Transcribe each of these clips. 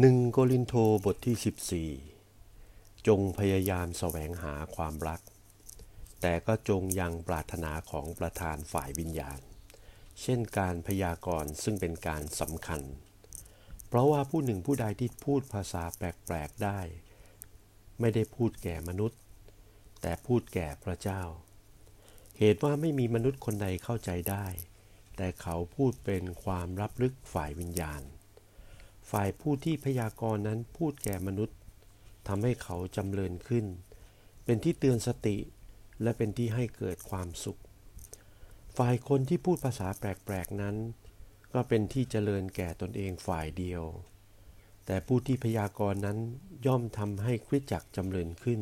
หนึ่งโกรินโทบทที่ 14 จงพยายามแสวงหาความรัก แต่ก็จงยังปรารถนาของประธานฝ่ายวิญญาณ เช่นการพยากรณ์ซึ่งเป็นการสำคัญ เพราะว่าผู้หนึ่งผู้ใดที่พูดภาษาแปลกๆได้ ไม่ได้พูดแก่มนุษย์ แต่พูดแก่พระเจ้า เหตุว่าไม่มีมนุษย์คนใดเข้าใจได้ แต่เขาพูดเป็นความรับลึกฝ่ายวิญญาณ ฝ่ายผู้ที่พยากรณ์นั้นพูดแก่มนุษย์ทำให้เขาจำเริญขึ้น เป็นที่เตือนสติและเป็นที่ให้เกิดความสุข ฝ่ายคนที่พูดภาษาแปลกๆนั้น ก็เป็นที่เจริญแก่ตนเองฝ่ายเดียว แต่ผู้ที่พยากรณ์นั้นย่อมทำให้คริสจักรจำเริญขึ้น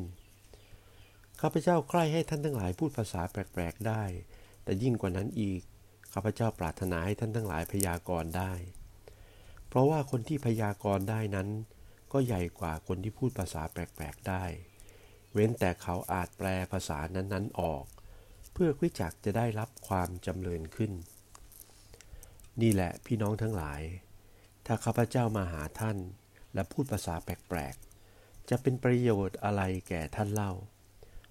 ข้าพเจ้าใคร่ให้ท่านทั้งหลายพูดภาษาแปลกๆได้ แต่ยิ่งกว่านั้นอีก ข้าพเจ้าปรารถนาให้ท่านทั้งหลายพยากรณ์ได้ เพราะว่าคนที่พยากรณ์ได้นั้น ก็ใหญ่กว่าคนที่พูดภาษาแปลกๆได้ เว้นแต่เขาอาจแปลภาษานั้นๆออก เพื่อคริจักจะได้รับความจำเริญขึ้น นี่แหละพี่น้องทั้งหลาย ถ้าข้าพเจ้ามาหาท่านและพูดภาษาแปลกๆ จะเป็นประโยชน์อะไรแก่ท่านเล่า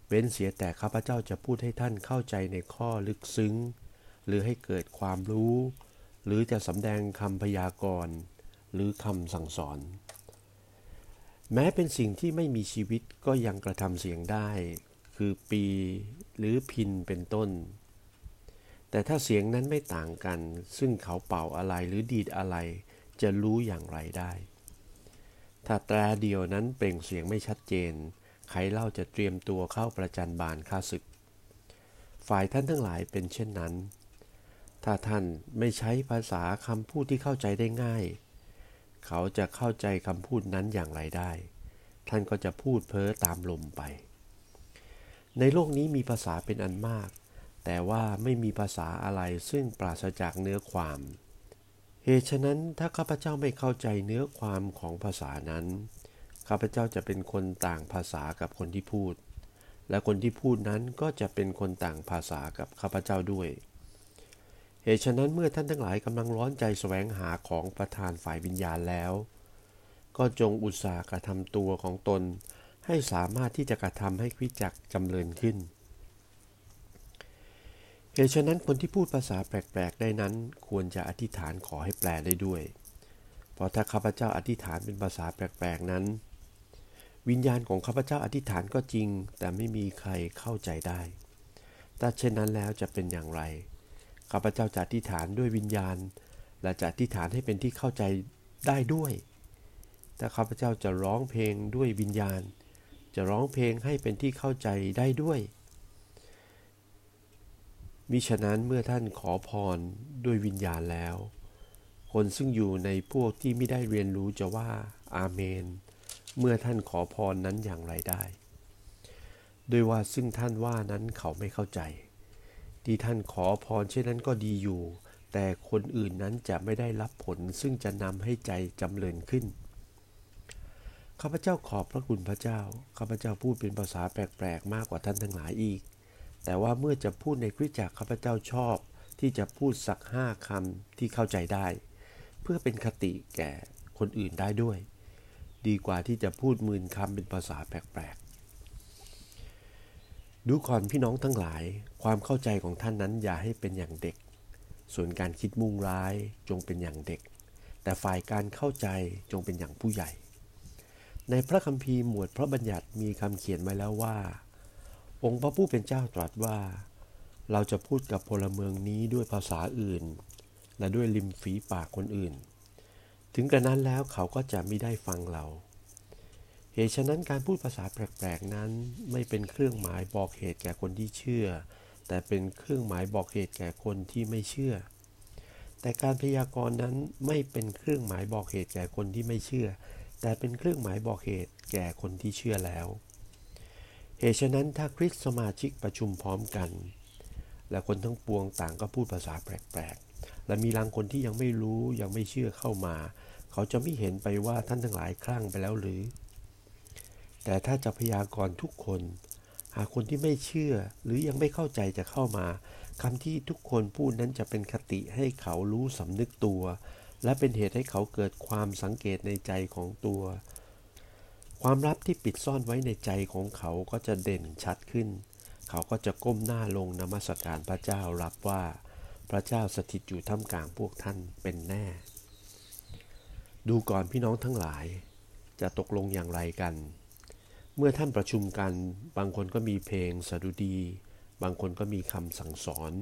เว้นเสียแต่ข้าพเจ้าจะพูดให้ท่านเข้าใจในข้อลึกซึ้ง หรือให้เกิดความรู้ หรือจะสำแดงคำพยากรณ์ หรือคำสั่งสอน แม้เป็นสิ่งที่ไม่มีชีวิตก็ยังกระทำเสียงได้ คือปีหรือพินเป็นต้น แต่ถ้าเสียงนั้นไม่ต่างกัน ซึ่งเขาเป่าอะไรหรือดีดอะไร จะรู้อย่างไรได้ ถ้าแตรเดียวนั้นเปล่งเสียงไม่ชัดเจน ใครเล่าจะเตรียมตัวเข้าประจันบานข้าศึก ฝ่ายท่านทั้งหลายเป็นเช่นนั้นถ้าท่านไม่ใช้ภาษาคำพูดที่เข้าใจได้ง่าย เขาจะเข้าใจคำพูดนั้นอย่างไรได้ ท่านก็จะพูดเพ้อตามลมไป ในโลกนี้มีภาษาเป็นอันมาก แต่ว่าไม่มีภาษาอะไรซึ่งปราศจากเนื้อความ เหตุฉะนั้นถ้าข้าพเจ้าไม่เข้าใจเนื้อความของภาษานั้น ข้าพเจ้าจะเป็นคนต่างภาษากับคนที่พูด และคนที่พูดนั้นก็จะเป็นคนต่างภาษากับข้าพเจ้าด้วย เหตุฉะนั้นเมื่อท่านทั้งหลายกำลังร้อนใจแสวงหาของประธานฝ่ายวิญญาณแล้ว ก็จงอุตสาห์กระทำตัวของตน ให้สามารถที่จะกระทำให้วิจักจำเริญขึ้น เหตุฉะนั้นคนที่พูดภาษาแปลกๆได้นั้น ควรจะอธิษฐานขอให้แปลได้ด้วย เพราะถ้าข้าพเจ้าอธิษฐานเป็นภาษาแปลกๆนั้น วิญญาณของข้าพเจ้าอธิษฐานก็จริง แต่ไม่มีใครเข้าใจได้ถ้าเช่นนั้นแล้วจะเป็นอย่างไร ข้าพเจ้าจะอธิษฐานด้วยวิญญาณ และจะอธิษฐานให้เป็นที่เข้าใจได้ด้วย แต่ข้าพเจ้าจะร้องเพลงด้วยวิญญาณ จะร้องเพลงให้เป็นที่เข้าใจได้ด้วย มิฉะนั้นเมื่อท่านขอพรด้วยวิญญาณแล้ว คนซึ่งอยู่ในพวกที่ไม่ได้เรียนรู้จะว่าอาเมน เมื่อท่านขอพรนั้นอย่างไรได้ โดยว่าซึ่งท่านว่านั้นเขาไม่เข้าใจ ที่ท่านขอพรเช่นนั้นก็ดีอยู่ แต่คนอื่นนั้นจะไม่ได้รับผลซึ่งจะนำให้ใจจำเริญขึ้น ข้าพเจ้าขอบพระคุณพระเจ้า ข้าพเจ้าพูดเป็นภาษาแปลกๆ มากกว่าท่านทั้งหลายอีก แต่ว่าเมื่อจะพูดในคริสตจักรข้าพเจ้าชอบ ที่จะพูดสักห้าคำที่เข้าใจได้ เพื่อเป็นคติแก่คนอื่นได้ด้วย ดีกว่าที่จะพูดหมื่นคำเป็นภาษาแปลก ดูก่อนพี่น้องทั้งหลาย ความเข้าใจของท่านนั้นอย่าให้เป็นอย่างเด็ก ส่วนการคิดมุ่งร้ายจงเป็นอย่างเด็ก แต่ฝ่ายการเข้าใจจงเป็นอย่างผู้ใหญ่ ในพระคัมภีร์หมวดพระบัญญัติมีคำเขียนไว้แล้วว่า องค์พระผู้เป็นเจ้าตรัสว่า เราจะพูดกับพลเมืองนี้ด้วยภาษาอื่น และด้วยริมฝีปากคนอื่น ถึงกระนั้นแล้วเขาก็จะไม่ได้ฟังเรา เหตุฉะนั้นการพูดภาษาแปลกๆนั้น ไม่เป็นเครื่องหมายบอกเหตุแก่คนที่เชื่อ แต่เป็นเครื่องหมายบอกเหตุแก่คนที่ไม่เชื่อ แต่การพยากรณ์นั้นไม่เป็นเครื่องหมายบอกเหตุแก่คนที่ไม่เชื่อ แต่เป็นเครื่องหมายบอกเหตุแก่คนที่เชื่อแล้ว เหตุฉะนั้นถ้าคริสสมาชิกประชุมพร้อมกัน และคนทั้งปวงต่างก็พูดภาษาแปลกๆ และมีบางคนที่ยังไม่รู้ยังไม่เชื่อเข้ามา เขาจะไม่เห็นไปว่าท่านทั้งหลายคลั่งไปแล้วหรือ แต่ถ้าจะพยากรณ์ทุกคน หากคนที่ไม่เชื่อหรือยังไม่เข้าใจจะเข้ามาคำที่ทุกคนพูดนั้นจะเป็นคติให้เขารู้สำนึกตัว และเป็นเหตุให้เขาเกิดความสังเกตในใจของตัว ความลับที่ปิดซ่อนไว้ในใจของเขาก็จะเด่นชัดขึ้น เขาก็จะก้มหน้าลงนมัสการพระเจ้ารับว่า พระเจ้าสถิตอยู่ท่ามกลางพวกท่านเป็นแน่ ดูก่อนพี่น้องทั้งหลาย จะตกลงอย่างไรกัน เมื่อท่านประชุมกัน บางคนก็มีเพลงสดุดี บางคนก็มีคำสั่งสอน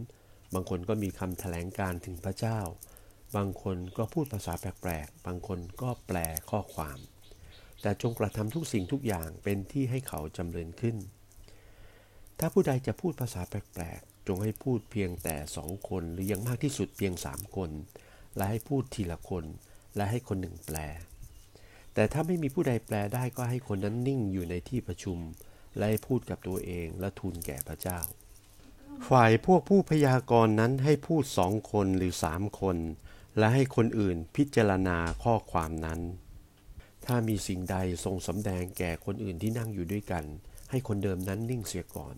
บางคนก็มีคำแถลงการถึงพระเจ้า บางคนก็พูดภาษาแปลกๆ บางคนก็แปลข้อความ แต่จงกระทำทุกสิ่งทุกอย่างเป็นที่ให้เขาจำเริญขึ้น ถ้าผู้ใดจะพูดภาษาแปลกๆ จงให้พูดเพียงแต่สองคนหรือยังมากที่สุดเพียงสามคน และให้พูดทีละคน และให้คนหนึ่งแปล แต่ถ้าไม่มีผู้ใดแปลได้ก็ให้คนนั้นนิ่งอยู่ในที่ประชุม และให้พูดกับตัวเองและทูลแก่พระเจ้า ฝ่ายพวกผู้พยากรณ์นั้นให้พูดสองคนหรือสามคน และให้คนอื่นพิจารณาข้อความนั้น ถ้ามีสิ่งใดทรงสำแดงแก่คนอื่นที่นั่งอยู่ด้วยกัน ให้คนเดิมนั้นนิ่งเสียก่อน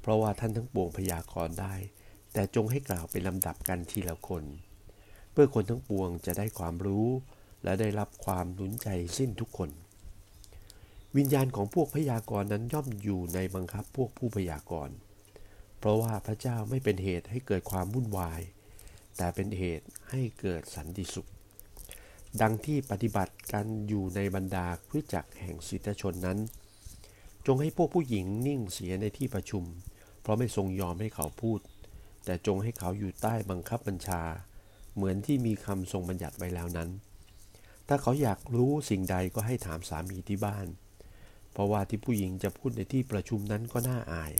เพราะว่าท่านทั้งปวงพยากรณ์ได้ แต่จงให้กล่าวเป็นลำดับกันทีละคน เพื่อคนทั้งปวงจะได้ความรู้ และได้รับความหนุนใจสิ้นทุกคน วิญญาณของพวกพยากรณ์นั้นย่อมอยู่ในบังคับพวกผู้พยากรณ์ เพราะว่าพระเจ้าไม่เป็นเหตุให้เกิดความวุ่นวาย แต่เป็นเหตุให้เกิดสันติสุข ดังที่ปฏิบัติกันอยู่ในบรรดาคริตจักแห่งสิทธชนนั้น จงให้พวกผู้หญิงนิ่งเสียในที่ประชุม เพราะไม่ทรงยอมให้เขาพูด แต่จงให้เขาอยู่ใต้บังคับบัญชา เหมือนที่มีคำทรงบัญญัติไว้แล้วนั้น ถ้าเขาอยากรู้สิ่งใดก็ให้ถามสามีที่บ้าน เพราะว่าที่ผู้หญิงจะพูดในที่ประชุมนั้นก็น่าอาย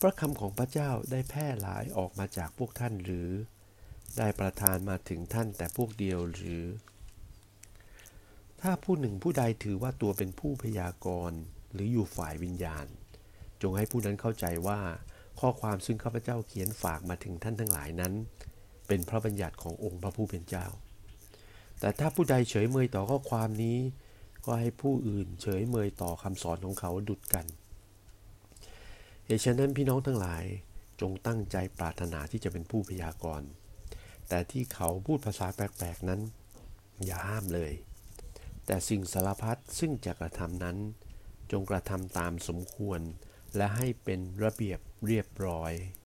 พระคำของพระเจ้าได้แพร่หลายออกมาจากพวกท่านหรือ ได้ประทานมาถึงท่านแต่พวกเดียวหรือ ถ้าผู้หนึ่งผู้ใดถือว่าตัวเป็นผู้พยากรณ์หรืออยู่ฝ่ายวิญญาณ จงให้ผู้นั้นเข้าใจว่าข้อความซึ่งข้าพเจ้าเขียนฝากมาถึงท่านทั้งหลายนั้น เป็นพระบัญญัติขององค์พระผู้เป็นเจ้า แต่ถ้าผู้ใดเฉยเมยต่อข้อความนี้ ก็ให้ผู้อื่นเฉยเมยต่อคำสอนของเขาดุดกันเหตุฉะนั้นพี่น้องทั้งหลายจงตั้งใจปรารถนาที่จะเป็นผู้พยากรณ์แต่ที่เขาพูดภาษาแปลกๆนั้น อย่าห้ามเลย แต่สิ่งสารพัดซึ่งจะกระทำนั้น จงกระทำตามสมควร และให้เป็นระเบียบเรียบร้อย